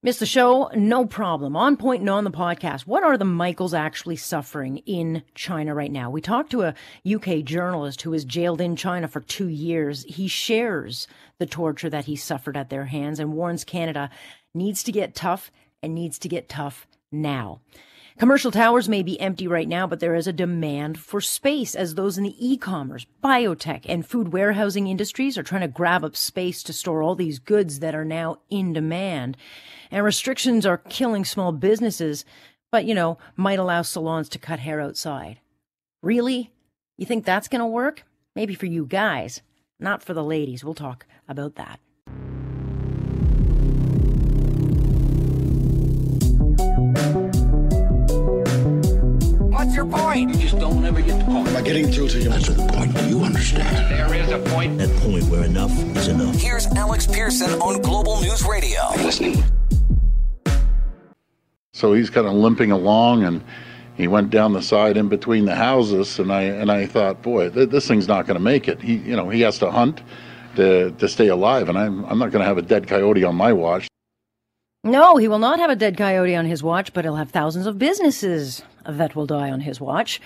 Missed the show? No problem. On point and on the podcast. What are the Michaels actually suffering in China right now? We talked to a UK journalist who was jailed in China for two years. He shares the torture that he suffered at their hands and warns Canada needs to get tough and needs to get tough now. Commercial towers may be empty right now, but there is a demand for space as those in the e-commerce, biotech, and food warehousing industries are trying to grab up space to store all these goods that are now in demand. And restrictions are killing small businesses, but you know, might allow salons to cut hair outside. Really? You think that's going to work? Maybe for you guys, not for the ladies. We'll talk about that. Your point? You just don't ever get the point. Am I getting through to you? That's the point you understand. There is a point. That point where enough is enough. Here's Alex Pearson on Global News Radio. I'm listening. So he's kind of limping along, and he went down the side in between the houses, and I and I thought, boy, th- this thing's not going to make it. He, you know, he has to hunt to to stay alive, and I'm I'm not going to have a dead coyote on my watch. No, he will not have a dead coyote on his watch, but he'll have thousands of businesses that will die on his watch.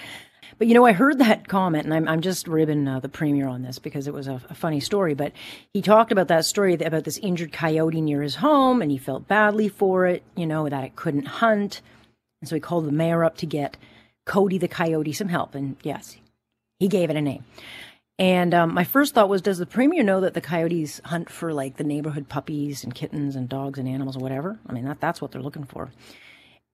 But you know, I heard that comment, and I'm, I'm just ribbing uh, the premier on this because it was a, a, funny story. But he talked about that story about this injured coyote near his home, and he felt badly for it, you know, that it couldn't hunt. And so he called the mayor up to get Cody the coyote some help. And yes, he gave it a name. And um, my first thought was, does the premier know that the coyotes hunt for like the neighborhood puppies and kittens and dogs and animals or whatever? I mean, that, that's what they're looking for.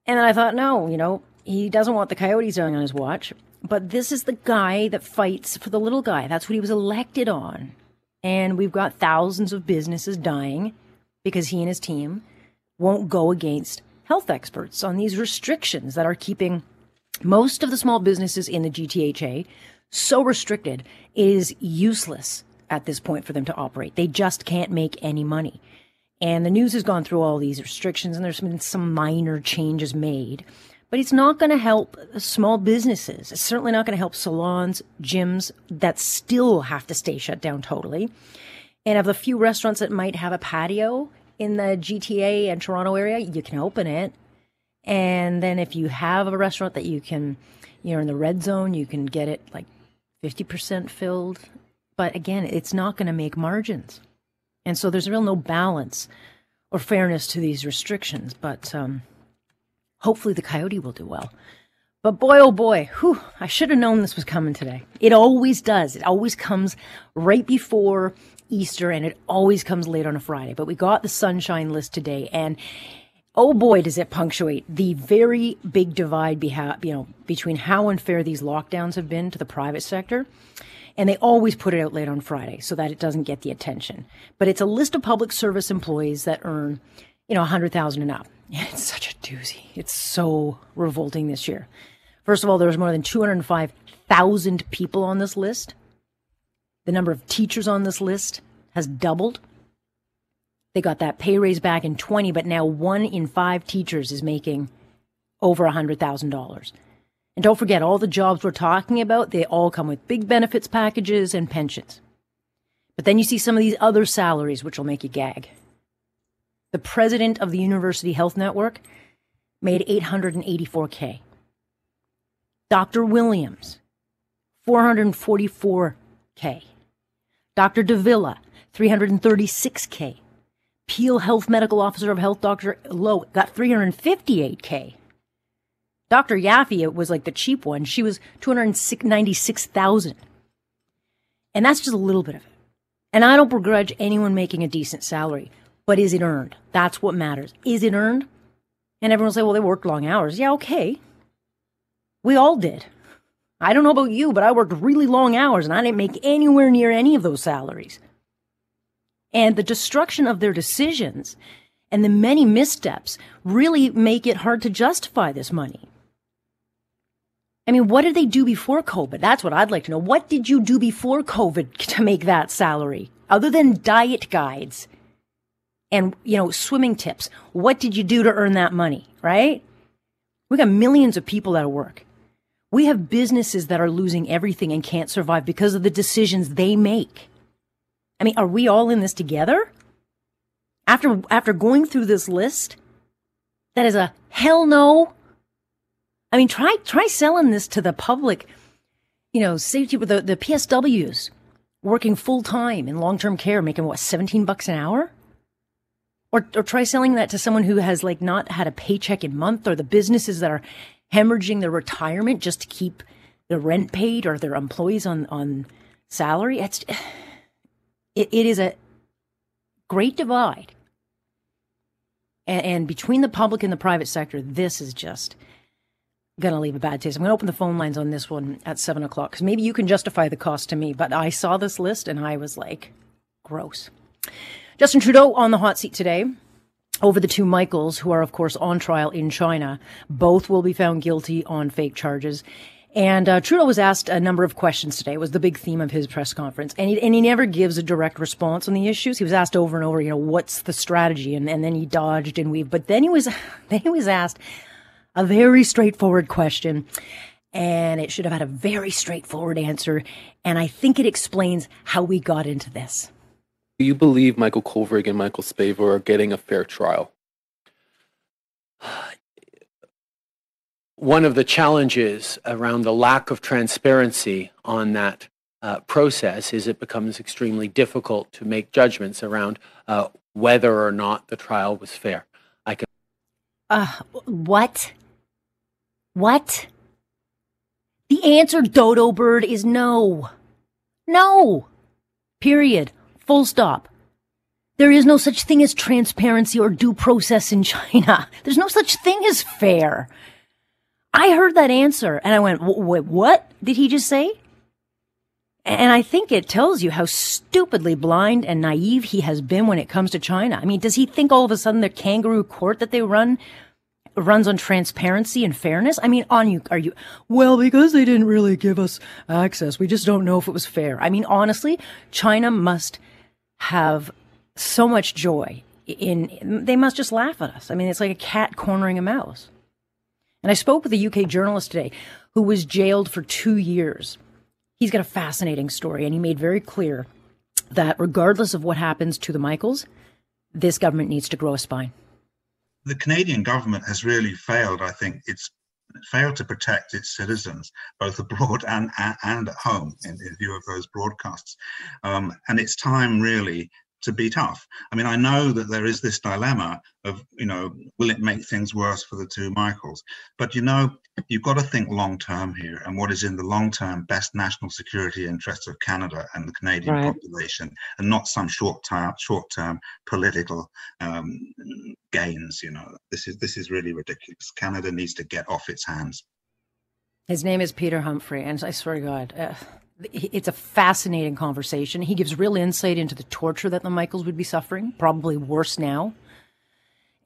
And then I thought, no, you know, he doesn't want the coyotes on his watch. But this is the guy that fights for the little guy. That's what he was elected on. And we've got thousands of businesses dying because he and his team won't go against health experts on these restrictions that are keeping most of the small businesses in the GTHA so restricted it is useless at this point for them to operate. They just can't make any money. And the news has gone through all these restrictions and there's been some minor changes made, but it's not going to help small businesses. It's certainly not going to help salons, gyms that still have to stay shut down totally. And of the few restaurants that might have a patio in the GTA and Toronto area, you can open it. And then if you have a restaurant that you can, you know, in the red zone, you can get it like 50% filled. But again, it's not going to make margins. And so there's real no balance or fairness to these restrictions. But um, hopefully the coyote will do well. But boy, oh boy, whew, I should have known this was coming today. It always does. It always comes right before Easter and it always comes late on a Friday. But we got the sunshine list today and oh boy, does it punctuate the very big divide beha- you know, between how unfair these lockdowns have been to the private sector. And they always put it out late on Friday so that it doesn't get the attention. But it's a list of public service employees that earn, you know, 100,000 and up. It's such a doozy. It's so revolting this year. First of all, there's more than 205,000 people on this list. The number of teachers on this list has doubled. They got that pay raise back in 20, but now one in five teachers is making over $100,000. And don't forget, all the jobs we're talking about, they all come with big benefits packages and pensions. But then you see some of these other salaries, which will make you gag. The president of the University Health Network made 884K. Dr. Williams, 444K. Dr. de Villa, 336K. Peel Health Medical Officer of Health Dr. Loh got 358K. Dr. Yaffe was like the cheap one. She was 296,000. And that's just a little bit of it. And I don't begrudge anyone making a decent salary, but is it earned? That's what matters. Is it earned? And everyone will say, well, they worked long hours. Yeah, okay. We all did. I don't know about you, but I worked really long hours and I didn't make anywhere near any of those salaries. And the destruction of their decisions and the many missteps really make it hard to justify this money. I mean, what did they do before COVID? That's what I'd like to know. What did you do before COVID to make that salary? Other than diet guides and, you know, swimming tips. What did you do to earn that money, right? We got millions of people out of work. We have businesses that are losing everything and can't survive because of the decisions they make. I mean, are we all in this together? After, after going through this list That is a hell no. I mean, try try selling this to the public. You know, safety with the, the PSWs working full time in long term care, making what, 17 bucks an hour? Or, or try selling that to someone who has like not had a paycheck in month or the businesses that are hemorrhaging their retirement just to keep their rent paid or their employees on, on salary. It's, it, it is a great divide. And, and between the public and the private sector, this is just going to leave a bad taste. I'm going to open the phone lines on this one at seven o'clock because maybe you can justify the cost to me. But I saw this list and I was like, gross. Justin Trudeau on the hot seat today over the two Michaels, who are, of course, on trial in China. Both will be found guilty on fake charges. And uh, Trudeau was asked a number of questions today. It was the big theme of his press conference. And he, and he never gives a direct response on the issues. He was asked over and over, you know, what's the strategy? And, and then he dodged and weaved. But then he was, then he was asked a very straightforward question. And it should have had a very straightforward answer. And I think it explains how we got into this. Do you believe Michael Kovrig and Michael Spavor are getting a fair trial? One of the challenges around the lack of transparency on that uh, process is it becomes extremely difficult to make judgments around uh, whether or not the trial was fair. I can. Uh, what? What? The answer, Dodo Bird, is no. No. Period. Full stop. There is no such thing as transparency or due process in China. There's no such thing as fair. I heard that answer and I went, wait, what did he just say? And I think it tells you how stupidly blind and naive he has been when it comes to China. I mean, does he think all of a sudden the kangaroo court that they run runs on transparency and fairness? I mean, on you, are you, well, because they didn't really give us access. We just don't know if it was fair. I mean, honestly, China must have so much joy in they must just laugh at us. I mean, it's like a cat cornering a mouse. And I spoke with a UK journalist today who was jailed for 2 years. He's got a fascinating story and he made very clear that regardless of what happens to the Michaels, this government needs to grow a spine. The Canadian government has really failed, I think. It's failed to protect its citizens, both abroad and, and, at home, in, in view of those broadcasts. Um, and it's time really to be tough. I mean, I know that there is this dilemma of, you know, will it make things worse for the two Michaels? But you know, you've got to think long term here and what is in the long term best national security interests of Canada and the Canadian right. population, and not some short term short term political um, gains. You know, this is this is really ridiculous. Canada needs to get off its hands. His name is Peter Humphrey, and I swear to God. Uh it's a fascinating conversation. He gives real insight into the torture that the Michaels would be suffering, probably worse now,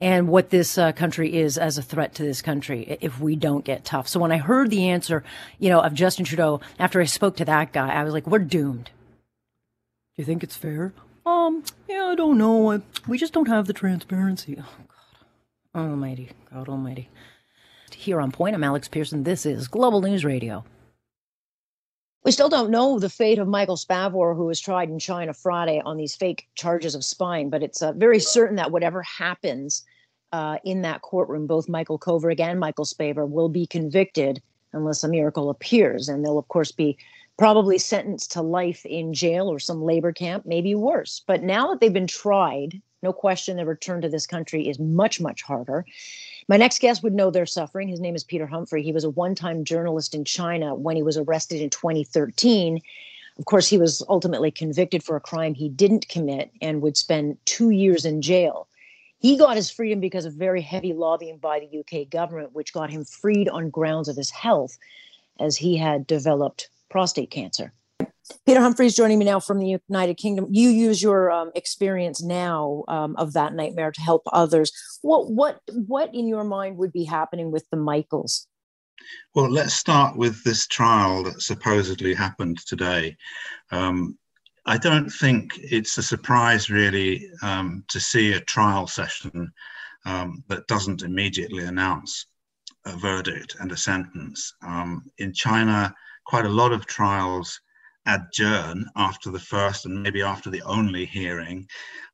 and what this uh, country is as a threat to this country if we don't get tough. So when I heard the answer, you know, of Justin Trudeau after I spoke to that guy, I was like, "We're doomed." Do you think it's fair? Um, yeah, I don't know. We just don't have the transparency. Oh God, Almighty, God Almighty. Here on Point, I'm Alex Pearson. This is Global News Radio. We still don't know the fate of Michael Spavor, who was tried in China Friday on these fake charges of spying, but it's uh, very certain that whatever happens uh, in that courtroom, both Michael Kovrig and Michael Spavor will be convicted unless a miracle appears. And they'll, of course, be probably sentenced to life in jail or some labor camp, maybe worse. But now that they've been tried, no question the return to this country is much, much harder. My next guest would know their suffering. His name is Peter Humphrey. He was a one time journalist in China when he was arrested in 2013. Of course, he was ultimately convicted for a crime he didn't commit and would spend two years in jail. He got his freedom because of very heavy lobbying by the UK government, which got him freed on grounds of his health as he had developed prostate cancer. Peter Humphreys joining me now from the United Kingdom. You use your um, experience now um, of that nightmare to help others. What what what in your mind would be happening with the Michaels? Well, let's start with this trial that supposedly happened today. Um, I don't think it's a surprise really um, to see a trial session um, that doesn't immediately announce a verdict and a sentence. Um, in China, quite a lot of trials adjourn after the first and maybe after the only hearing,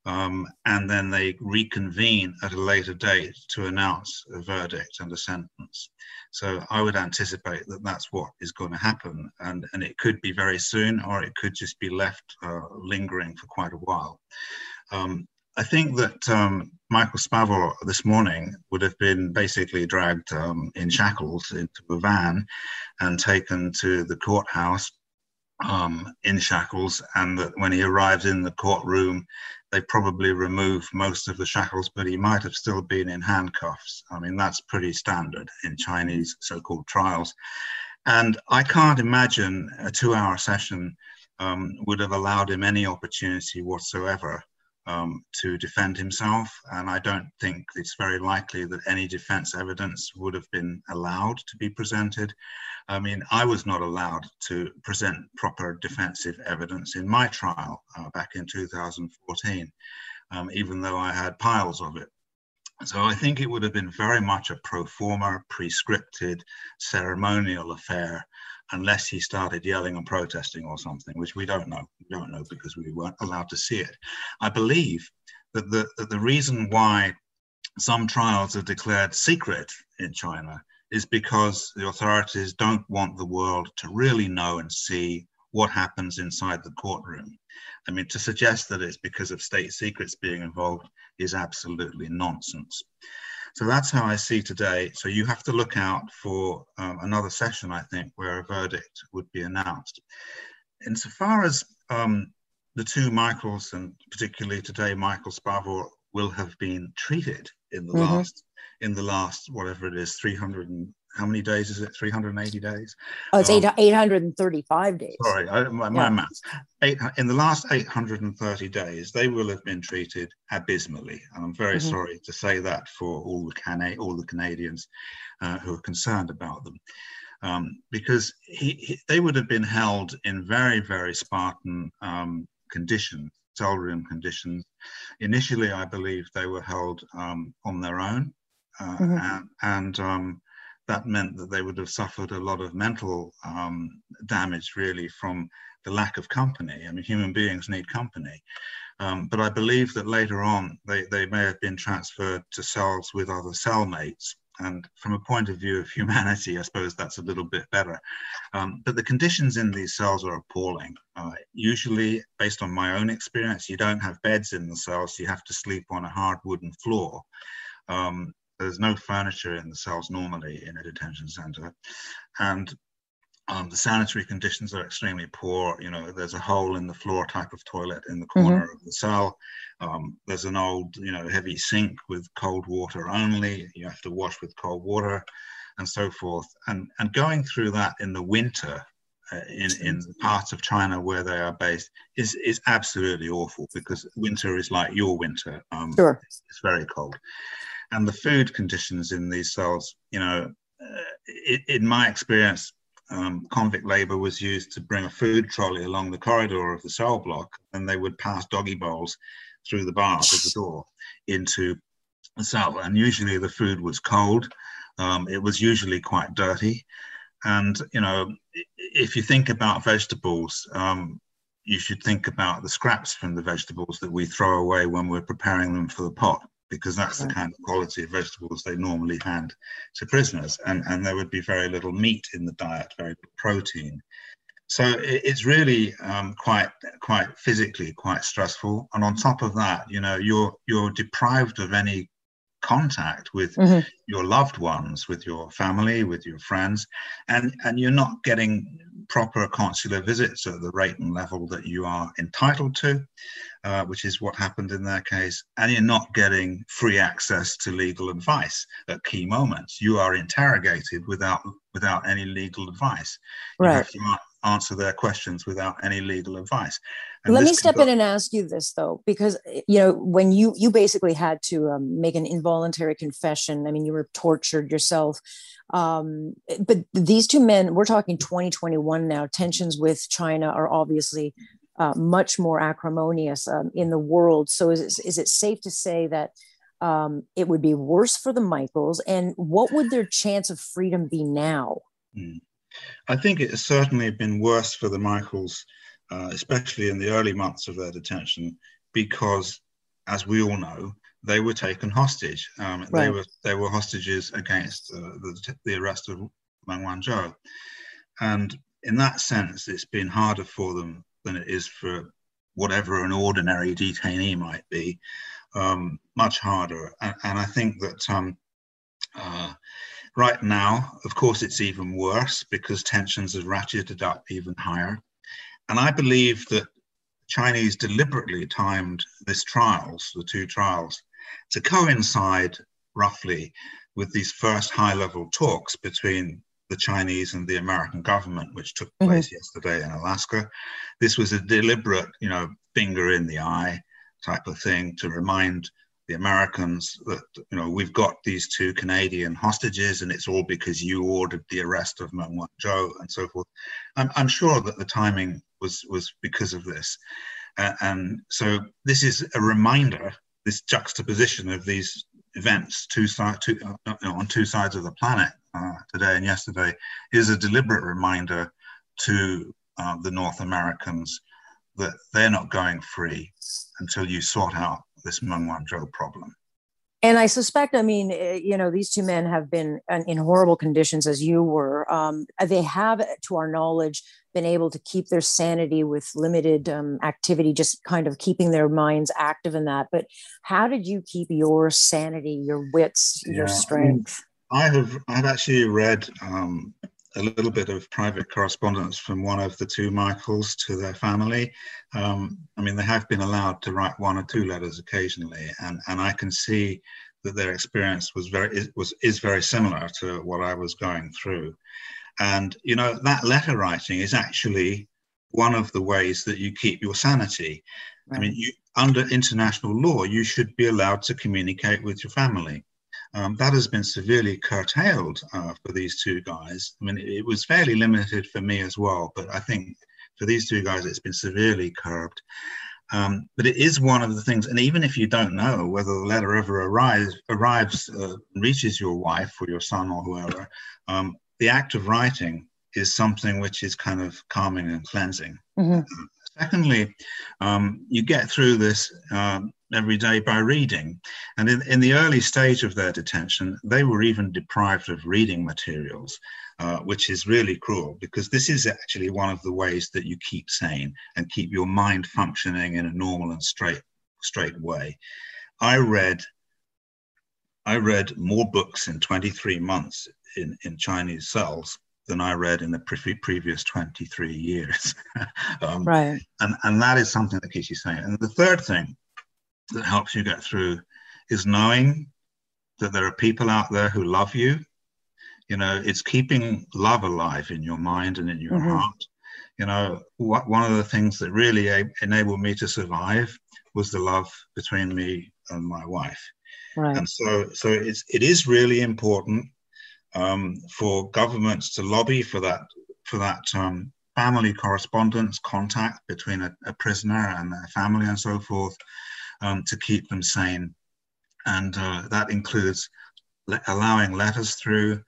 um, and then they reconvene at a later date to announce a verdict and a sentence. So I would anticipate that that's what is going to happen, and, and it could be very soon, or it could just be left uh, lingering for quite a while. Um, I think that um, Michael Spavor this morning would have been basically dragged um, in shackles into a van and taken to the courthouse um, in shackles, and that when he arrives in the courtroom, they probably remove most of the shackles, but he might have still been in handcuffs. I mean, that's pretty standard in Chinese so called trials. And I can't imagine a two hour session um, would have allowed him any opportunity whatsoever um, to defend himself. And I don't think it's very likely that any defense evidence would have been allowed to be presented. I mean, I was not allowed to present proper defensive evidence in my trial uh, back in 2014, um, even though I had piles of it. So I think it would have been very much a pro forma, prescripted, ceremonial affair unless he started yelling and protesting or something, which we don't know. We don't know because we weren't allowed to see it. I believe that the, that the reason why some trials are declared secret in China is because the authorities don't want the world to really know and see what happens inside the courtroom. I mean, to suggest that it's because of state secrets being involved is absolutely nonsense. So that's how I see today. So you have to look out for um, another session, I think, where a verdict would be announced. Insofar as um, the two Michaels, and particularly today, Michael Spavor, will have been treated in the mm-hmm. last in the last whatever it is 300 and how many days is it? 380 days? Oh, it's um, 835 days. Sorry, I, my, my yeah. maths. Eight, in the last 830 days, they will have been treated abysmally. And I'm very mm-hmm. sorry to say that for all the, Cana- all the Canadians uh, who are concerned about them. Um, because he, he, they would have been held in very, very Spartan um, conditions, cell room conditions. Initially, I believe they were held um, on their own. Uh, mm-hmm. and, and um, that meant that they would have suffered a lot of mental um, damage, really, from the lack of company. I mean, human beings need company. Um, but I believe that later on they, they may have been transferred to cells with other cellmates. And from a point of view of humanity, I suppose that's a little bit better. Um, but the conditions in these cells are appalling. Uh, usually, based on my own experience, you don't have beds in the cells, you have to sleep on a hard wooden floor. Um, there's no furniture in the cells normally in a detention center. And um, the sanitary conditions are extremely poor. You know, there's a hole in the floor type of toilet in the corner mm-hmm. of the cell. Um, there's an old, you know, heavy sink with cold water only. You have to wash with cold water, and so forth. And and going through that in the winter, uh, in in parts of China where they are based, is is absolutely awful because winter is like your winter. Um, sure. It's very cold and the food conditions in these cells, you know, uh, it, in my experience, um, convict labor was used to bring a food trolley along the corridor of the cell block, and they would pass doggy bowls through the bars of the door into the cell. And usually the food was cold. Um, it was usually quite dirty. And, you know, if you think about vegetables, um, you should think about the scraps from the vegetables that we throw away when we're preparing them for the pot because that's the kind of quality of vegetables they normally hand to prisoners. And, and there would be very little meat in the diet, very little protein. So it, it's really um, quite quite physically quite stressful. And on top of that, you know, you're you're deprived of any contact with mm-hmm. your loved ones, with your family, with your friends, and and you're not getting proper consular visits at the rate and level that you are entitled to, uh, which is what happened in their case, and you're not getting free access to legal advice at key moments. You are interrogated without without any legal advice. Right. You have to answer their questions without any legal advice. And Let me step go- in and ask you this though, because you know when you you basically had to um, make an involuntary confession. I mean, you were tortured yourself. Um, but these two men, we're talking 2021 now. Tensions with China are obviously uh, much more acrimonious um, in the world. So is it, is it safe to say that um, it would be worse for the Michaels? And what would their chance of freedom be now? Mm. I think it has certainly been worse for the Michaels, uh, especially in the early months of their detention, because, as we all know, they were taken hostage. Um, right. They were they were hostages against uh, the, the arrest of Meng Wanzhou, and in that sense, it's been harder for them than it is for whatever an ordinary detainee might be. Um, much harder, and, and, I think that um, uh, right now, of course, it's even worse because tensions have ratcheted up even higher. And I believe that Chinese deliberately timed this trials, the two trials, to coincide roughly with these first high level talks between the Chinese and the American government, which took mm-hmm. place mm-hmm. yesterday in Alaska. This was a deliberate, you know, finger in the eye type of thing to remind the Americans that you know we've got these two Canadian hostages, and it's all because you ordered the arrest of Meng Wanzhou and so forth. I'm, I'm sure that the timing was was because of this, uh, and so this is a reminder. This juxtaposition of these events, two side, two, uh, on two sides of the planet, uh, today and yesterday, is a deliberate reminder to uh, the North Americans that they're not going free until you sort out this Meng Wanzhou problem. And I suspect, I mean, eh, you know, these two men have been in horrible conditions as you were. Um, they have, to our knowledge, been able to keep their sanity with limited um, activity, just kind of keeping their minds active in that. But how did you keep your sanity, your wits, yeah, your strength? I have I've actually read um, a little bit of private correspondence from one of the two Michaels to their family. Um, I mean, they have been allowed to write one or two letters occasionally, and, and I can see that their experience was very is, was is very similar to what I was going through. And you know, that letter writing is actually one of the ways that you keep your sanity. Right. I mean, you, under international law, you should be allowed to communicate with your family. Um, that has been severely curtailed uh, for these two guys. I mean, it, was fairly limited for me as well, but I think for these two guys, it's been severely curbed. Um, but it is one of the things, and even if you don't know whether the letter ever arrives, arrives uh, reaches your wife or your son or whoever, um, the act of writing is something which is kind of calming and cleansing. Mm-hmm. Secondly, um, you get through this um, every day by reading. And in, in the early stage of their detention, they were even deprived of reading materials, uh, which is really cruel because this is actually one of the ways that you keep sane and keep your mind functioning in a normal and straight, straight way. I read I read more books in 23 months in, in Chinese cells than I read in the pre- previous 23 years. um, right. And, and that is something that keeps you sane. And the third thing that helps you get through is knowing that there are people out there who love you. You know, it's keeping love alive in your mind and in your mm-hmm. heart. You know, what, one of the things that really a- enabled me to survive was the love between me and my wife. Right. And so, so it's it is really important um, for governments to lobby for that for that um, family correspondence contact between a, a, prisoner and their family and so forth um, to keep them sane. And uh, that includes le- allowing letters through,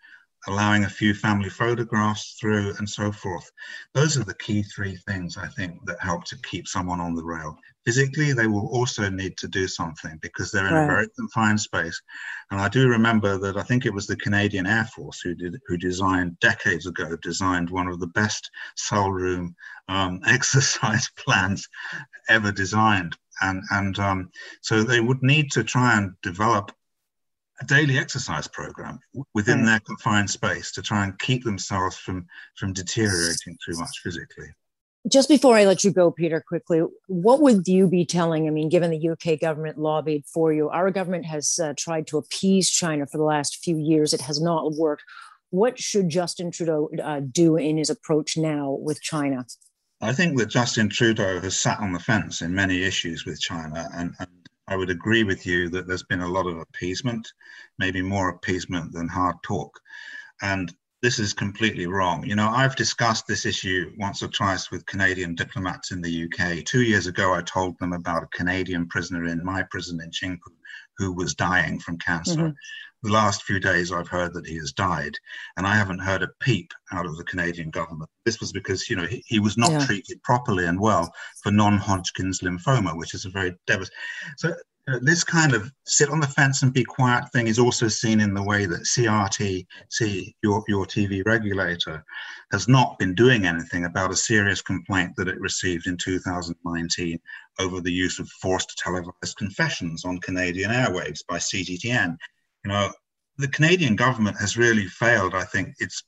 allowing a few family photographs through, and so forth. Those are the key three things I think that help to keep someone on the rail. Physically, they will also need to do something because they're in right. a very confined space. And I do remember that I think it was the Canadian Air Force who did who designed decades ago designed one of the best cell room um, exercise plans ever designed and and um, so they would need to try and develop a daily exercise program within their confined space to try and keep themselves from from deteriorating too much physically just before I let you go, Peter, quickly, what would you be telling? I mean, given the UK government lobbied for you, our government has uh, tried to appease China for the last few years. It has not worked. What should Justin Trudeau uh, do in his approach now with China? I think that Justin Trudeau has sat on the fence in many issues with China, and, and, I would agree with you that there's been a lot of appeasement, maybe more appeasement than hard talk. And this is completely wrong. You know, I've discussed this issue once or twice with Canadian diplomats in the UK. Two years ago, I told them about a Canadian prisoner in my prison in Qingpu who was dying from cancer. Mm-hmm. the last few days I've heard that he has died, and I haven't heard a peep out of the Canadian government. This was because you know he, he was not Yeah. treated properly and well for non-Hodgkin's lymphoma, which is a very devastating. So uh, this kind of sit on the fence and be quiet thing is also seen in the way that CRT, see your your TV regulator, has not been doing anything about a serious complaint that it received in 2019 over the use of forced televised confessions on Canadian airwaves by CGTN. You know, the Canadian government has really failed. I think it's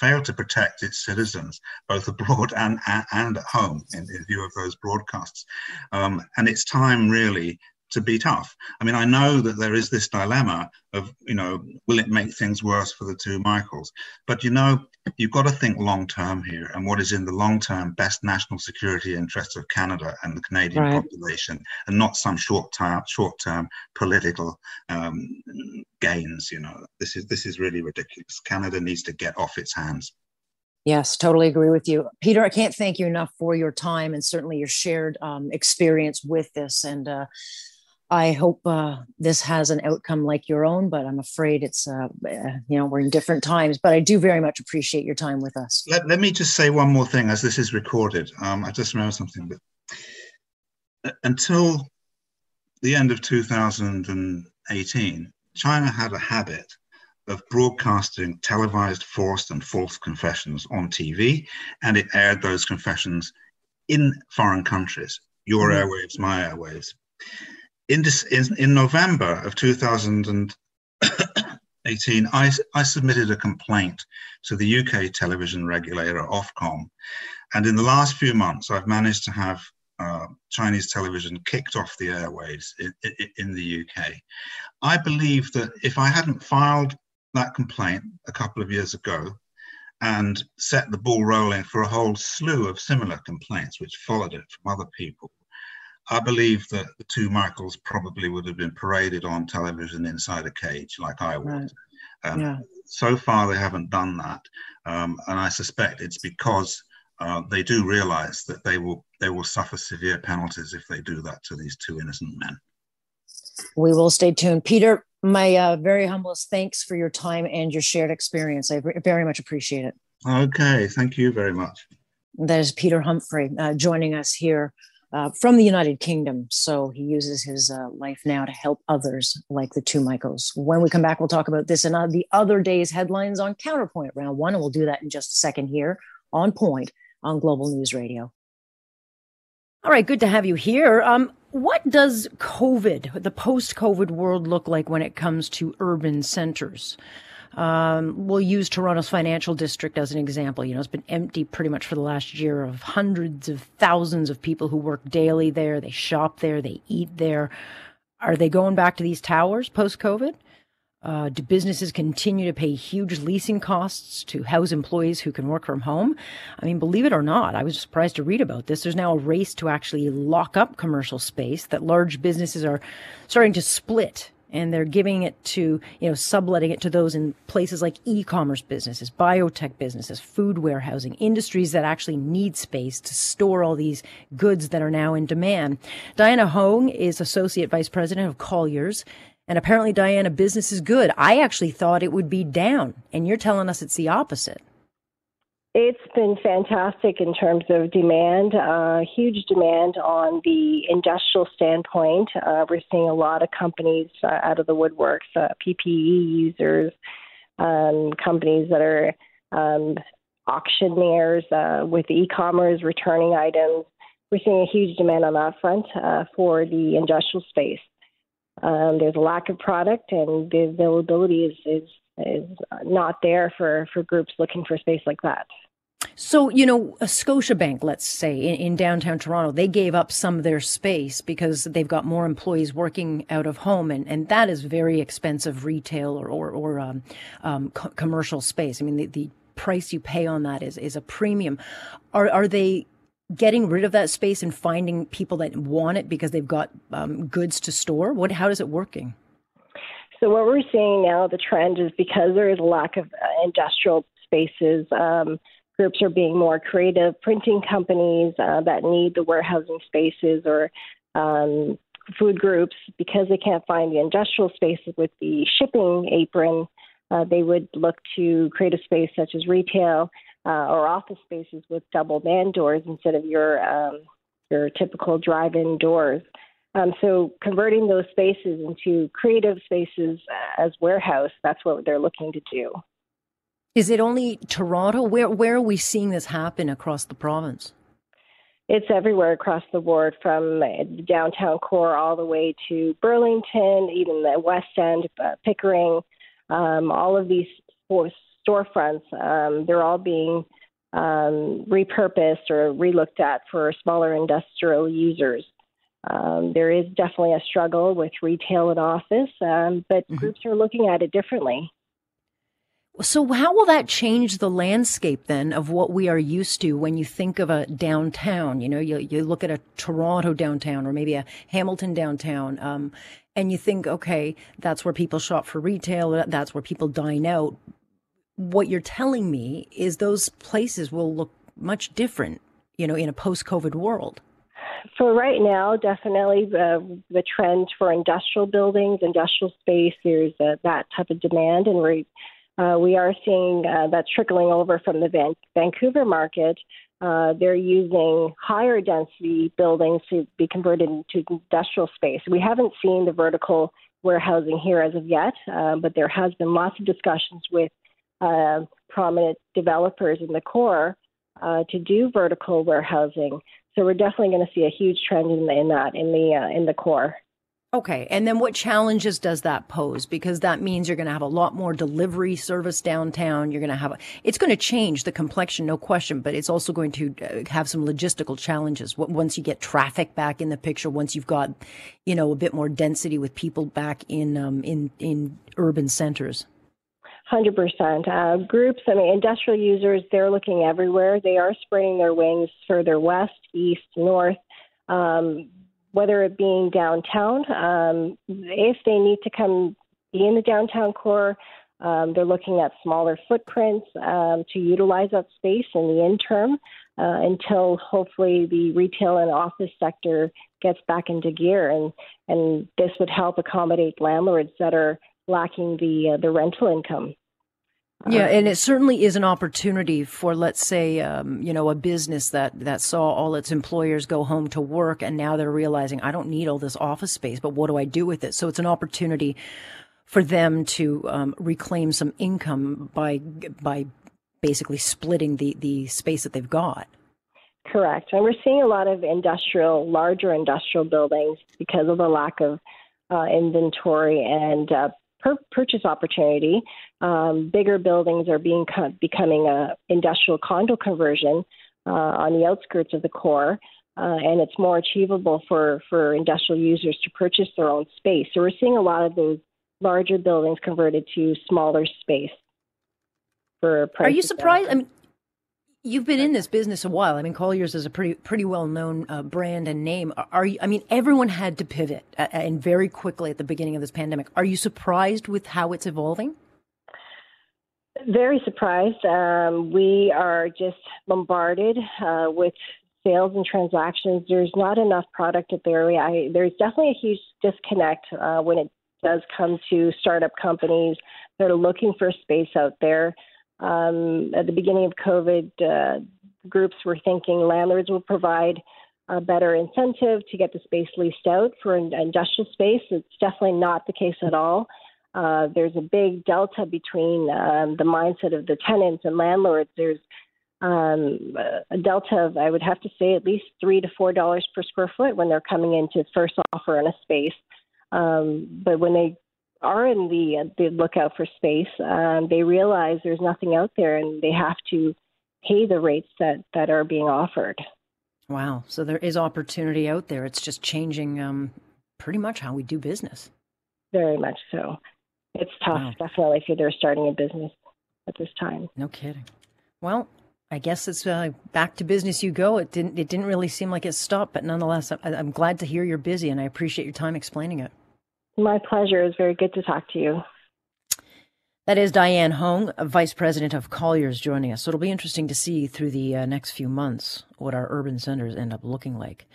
failed to protect its citizens, both abroad and and, and at home, in, in view of those broadcasts. Um, and it's time really to be tough. I mean, I know that there is this dilemma of, you know, will it make things worse for the two Michaels? But you know, you've got to think long term here and what is in the long term best national security interests of Canada and the Canadian Right. population, and not some short term short term political um, gains. You know, this is this is really ridiculous. Canada needs to get off its hands. Yes, totally agree with you. Peter, I can't thank you enough for your time and certainly your shared um, experience with this. And uh, I hope uh, this has an outcome like your own, but I'm afraid it's, uh, uh, you know, we're in different times. But I do very much appreciate your time with us. Let, let me just say one more thing as this is recorded. Um, I just remember something. But uh, until the end of 2018, China had a habit of broadcasting televised forced and false confessions on TV, and it aired those confessions in foreign countries. Your Mhm. airwaves, my airwaves. In, in, in November of 2018, I, I submitted a complaint to the UK television regulator Ofcom. And in the last few months, I've managed to have uh, Chinese television kicked off the airwaves in, in, in the UK. I believe that if I hadn't filed that complaint a couple of years ago and set the ball rolling for a whole slew of similar complaints which followed it from other people, I believe that the two Michaels probably would have been paraded on television inside a cage like I would. Right. Um, Yeah. So far, they haven't done that, um, and I suspect it's because uh, they do realise that they will they will suffer severe penalties if they do that to these two innocent men. We will stay tuned. Peter, my uh, very humblest thanks for your time and your shared experience. I very much appreciate it. Okay, thank you very much. That is Peter Humphrey uh, joining us here uh, from the United Kingdom. So he uses his uh, life now to help others like the two Michaels. When we come back, we'll talk about this and uh, the other day's headlines on Counterpoint Round One. And we'll do that in just a second here on Point on Global News Radio. All right, good to have you here. Um, what does COVID, the post COVID world, look like when it comes to urban centers? Um, we'll use Toronto's financial district as an example. You know, it's been empty pretty much for the last year of hundreds of thousands of people who work daily there. They shop there, they eat there. Are they going back to these towers post COVID? Uh, do businesses continue to pay huge leasing costs to house employees who can work from home? I mean, believe it or not, I was surprised to read about this. There's now a race to actually lock up commercial space that large businesses are starting to split and they're giving it to, you know, subletting it to those in places like e-commerce businesses, biotech businesses, food warehousing, industries that actually need space to store all these goods that are now in demand. Diana Hong is Associate Vice President of Colliers. And apparently, Diana, business is good. I actually thought it would be down, and you're telling us it's the opposite. It's been fantastic in terms of demand, uh, huge demand on the industrial standpoint. Uh, we're seeing a lot of companies uh, out of the woodworks, uh, PPE users, um, companies that are um, auctioneers uh, with e-commerce, returning items. We're seeing a huge demand on that front uh, for the industrial space. Um, there's a lack of product, and the availability is, is is not there for, for groups looking for space like that. So, you know, a Scotiabank, let's say, in, in, downtown Toronto, they gave up some of their space because they've got more employees working out of home, and, and that is very expensive retail or, or, or um, um, co- commercial space. I mean, the, the price you pay on that is, is a premium. Are, are they getting rid of that space and finding people that want it because they've got um, goods to store? What, how is it working? So what we're seeing now, the trend is because there is a lack of uh, industrial spaces. Um, groups are being more creative. Printing companies uh, that need the warehousing spaces or um, food groups, because they can't find the industrial spaces with the shipping apron, uh, they would look to create a space such as retail uh, or office spaces with double man doors instead of your um, your typical drive-in doors. Um, so converting those spaces into creative spaces as warehouse, that's what they're looking to do. Is it only Toronto? Where where are we seeing this happen across the province? It's everywhere across the board, from downtown core all the way to Burlington, even the West End, uh, Pickering. Um, all of these storefronts, um, they're all being um, repurposed or relooked at for smaller industrial users. Um, there is definitely a struggle with retail and office, um, but mm-hmm. groups are looking at it differently. So, how will that change the landscape then of what we are used to when you think of a downtown? You know, you, you look at a Toronto downtown or maybe a Hamilton downtown, um, and you think, okay, that's where people shop for retail, that's where people dine out. What you're telling me is those places will look much different, you know, in a post COVID world. For right now, definitely the, the trend for industrial buildings, industrial space, there's a, that type of demand, and we're uh, we are seeing uh, that trickling over from the Van- Vancouver market. Uh, they're using higher density buildings to be converted into industrial space. We haven't seen the vertical warehousing here as of yet, uh, but there has been lots of discussions with uh, prominent developers in the core uh, to do vertical warehousing. So we're definitely going to see a huge trend in, in that in the in the core. Okay. And then what challenges does that pose? Because that means you're going to have a lot more delivery service downtown. You're going to have, a, it's going to change the complexion, no question, but it's also going to uh, have some logistical challenges. Once you get traffic back in the picture, once you've got, you know, a bit more density with people back in, um, in, in urban centers. 100%. Uh, groups, I mean, industrial users, they're looking everywhere. They are spreading their wings further west, east, north. Um, whether it being downtown, um, if they need to come be in the downtown core, um, they're looking at smaller footprints um, to utilize that space in the interim uh, until hopefully the retail and office sector gets back into gear, and and this would help accommodate landlords that are lacking the uh, the rental income. Yeah, and it certainly is an opportunity for, let's say, um, you know, a business that that saw all its employers go home to work, and now they're realizing I don't need all this office space, but what do I do with it? So it's an opportunity for them to um, reclaim some income by by basically splitting the the space that they've got. Correct, and we're seeing a lot of industrial, larger industrial buildings because of the lack of uh, inventory and uh, per- purchase opportunity. Um, bigger buildings are being co- becoming a industrial condo conversion uh, on the outskirts of the core. Uh, and it's more achievable for, for industrial users to purchase their own space. So we're seeing a lot of those larger buildings converted to smaller space. For are you surprised? I mean, You've been in this business a while. I mean, Colliers is a pretty pretty well known uh, brand and name. Are you? I mean, everyone had to pivot uh, and very quickly at the beginning of this pandemic. Are you surprised with how it's evolving? Very surprised. Um, we are just bombarded uh, with sales and transactions. There's not enough product at the area. I, there's definitely a huge disconnect uh, when it does come to startup companies that are looking for space out there. Um, at the beginning of COVID, uh, groups were thinking landlords will provide a better incentive to get the space leased out for an industrial space. It's definitely not the case at all. Uh, there's a big delta between um, the mindset of the tenants and landlords. There's um, a delta of, I would have to say, at least three to four dollars per square foot when they're coming in to first offer on a space. Um, but when they are in the the lookout for space, um, they realize there's nothing out there, and they have to pay the rates that that are being offered. Wow! So there is opportunity out there. It's just changing um, pretty much how we do business. Very much so. It's tough, wow. definitely, if you're starting a business at this time. No kidding. Well, I guess it's uh, back to business you go. It didn't. It didn't really seem like it stopped, but nonetheless, I, I'm glad to hear you're busy, and I appreciate your time explaining it. My pleasure. It was very good to talk to you. That is Diane Hong, Vice President of Colliers, joining us. So it'll be interesting to see through the uh, next few months what our urban centers end up looking like.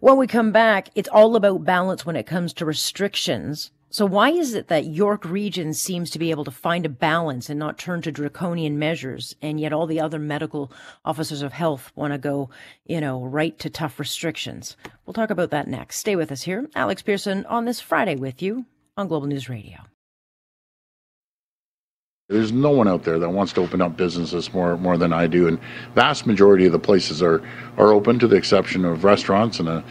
When we come back, it's all about balance when it comes to restrictions. So why is it that York Region seems to be able to find a balance and not turn to draconian measures, and yet all the other medical officers of health want to go, you know, right to tough restrictions? We'll talk about that next. Stay with us here. Alex Pearson on this Friday with you on Global News Radio. There's no one out there that wants to open up businesses more more than I do, and vast majority of the places are are open, to the exception of restaurants and a,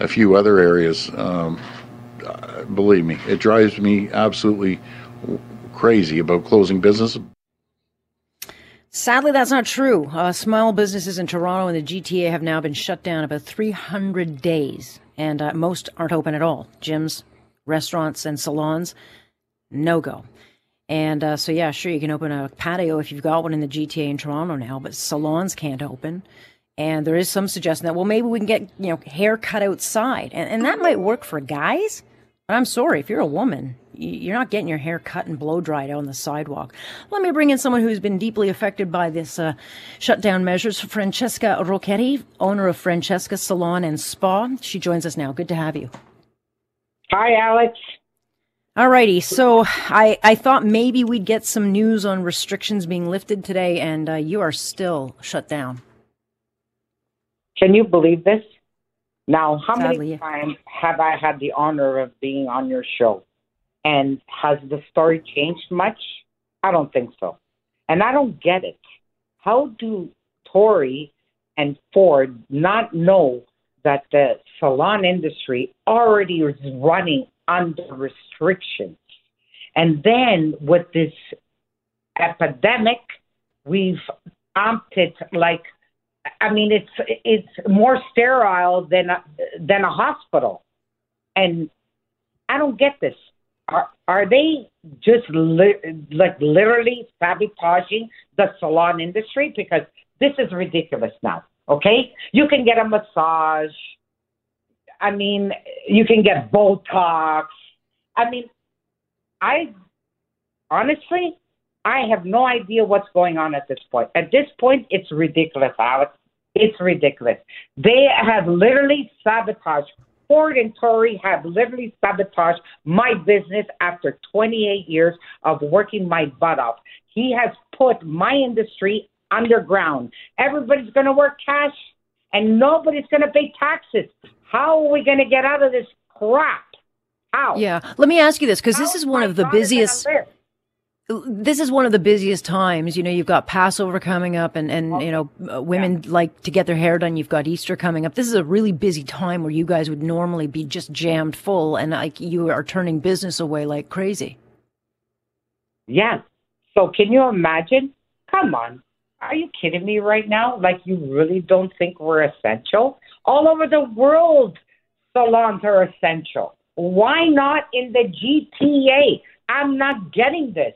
a few other areas. Um, uh, believe me, it drives me absolutely crazy about closing business. Sadly, that's not true. Uh, small businesses in Toronto and the GTA have now been shut down about 300 days, and uh, most aren't open at all. Gyms, restaurants, and salons, no go. And uh, so, yeah, sure, you can open a patio if you've got one in the GTA in Toronto now, but salons can't open. And there is some suggestion that, well, maybe we can get, you know, hair cut outside. And, and that might work for guys. But I'm sorry, if you're a woman, you're not getting your hair cut and blow dried on the sidewalk. Let me bring in someone who's been deeply affected by this uh, shutdown measures. Francesca Rocchetti, owner of Francesca Salon and Spa. She joins us now. Good to have you. Hi, Alex. Alrighty, so I, I thought maybe we'd get some news on restrictions being lifted today, and uh, you are still shut down. Can you believe this? Now, how Sadly, many times have I had the honor of being on your show? And has the story changed much? I don't think so. And I don't get it. How do Tory and Ford not know that the salon industry already is running under restrictions? And then with this epidemic, we've amped it like I mean, it's it's more sterile than a, than a hospital, and I don't get this. Are are they just li- like literally sabotaging the salon industry? Because this is ridiculous now. Okay, you can get a massage. I mean, you can get Botox. I mean, I honestly, I have no idea what's going on at this point. At this point, it's ridiculous, Alex. It's ridiculous. They have literally sabotaged. Ford and Tory have literally sabotaged my business after 28 years of working my butt off. He has put my industry underground. Everybody's going to work cash and nobody's going to pay taxes. How are we going to get out of this crap? How? Yeah, let me ask you this because this is one of the busiest. This is one of the busiest times. You know, you've got Passover coming up, and and you know, uh, women like to get their hair done. You've got Easter coming up. This is a really busy time where you guys would normally be just jammed full, and like you are turning business away like crazy. Yeah. So can you imagine? Come on. Are you kidding me right now? Like you really don't think we're essential? All over the world, salons are essential. Why not in the GTA? I'm not getting this.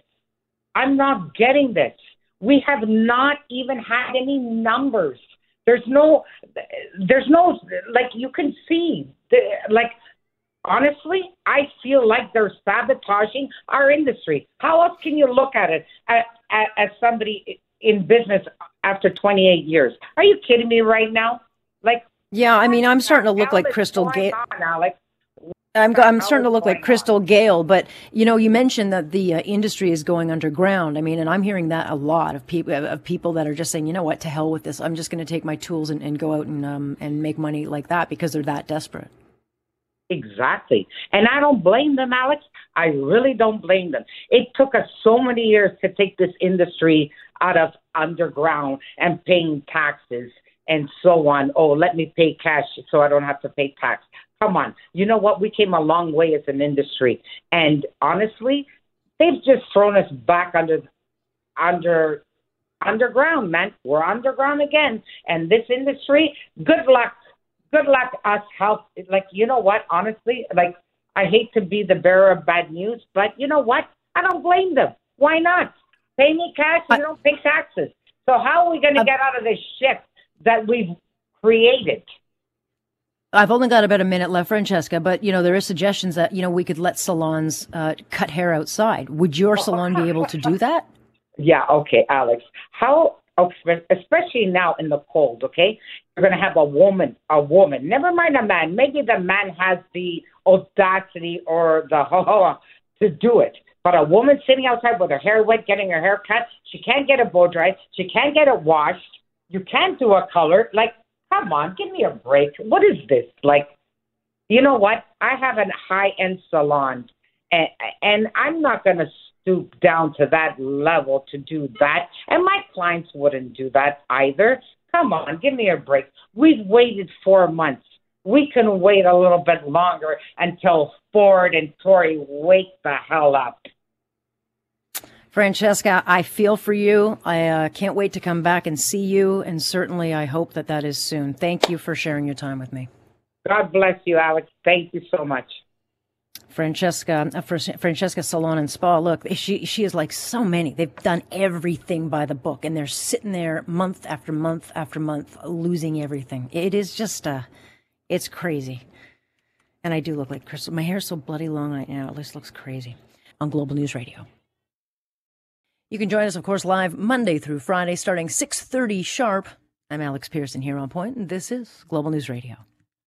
I'm not getting this. We have not even had any numbers. There's no, there's no, like you can see, like honestly, I feel like they're sabotaging our industry. How else can you look at it as, as somebody in business after 28 years? Are you kidding me right now? Like, Yeah, I mean, I'm starting to look like Crystal Gayle. Alex? I'm go- I'm starting to look like Crystal Gayle, but you know, you mentioned that the uh, industry is going underground. I mean, and I'm hearing that a lot of people of people that are just saying, you know what, to hell with this. I'm just going to take my tools and, and go out and um and make money like that because they're that desperate. Exactly. And I don't blame them, Alex. I really don't blame them. It took us so many years to take this industry out of underground and paying taxes and so on. Oh, let me pay cash so I don't have to pay tax. Come on. You know what? We came a long way as an industry. And honestly, they've just thrown us back under under underground, man. We're underground again. And this industry, good luck. Good luck us help like you know what, honestly, like I hate to be the bearer of bad news, but you know what? I don't blame them. Why not? Pay me cash, you don't pay taxes. So how are we gonna um, get out of this shit that we've created? I've only got about a minute left, Francesca, but you know there is suggestions that you know we could let salons uh, cut hair outside. Would your salon be able to do that? Yeah, okay, Alex. How, especially now in the cold, okay? You're going to have a woman, a woman, never mind a man. Maybe the man has the audacity or the ha to do it. But a woman sitting outside with her hair wet, getting her hair cut, she can't get it blow dried, she can't get it washed, you can't do a color. Like, come on, give me a break. What is this? Like, you know what? I have a high end salon, and, and I'm not going to stoop down to that level to do that. And my clients wouldn't do that either. Come on, give me a break. We've waited four months. We can wait a little bit longer until Ford and Tory wake the hell up. Francesca, I feel for you. I uh, can't wait to come back and see you, and certainly I hope that that is soon. Thank you for sharing your time with me. God bless you, Alex. Thank you so much. Francesca, uh, Francesca Salon and Spa. Look, she she is like so many. They've done everything by the book, and they're sitting there month after month after month, losing everything. It is just uh, it's crazy. And I do look like Crystal. My hair is so bloody long right now. It just looks crazy. On Global News Radio. You can join us, of course, live Monday through Friday, starting 6:30 sharp. I'm Alex Pearson here on point, and this is Global News Radio.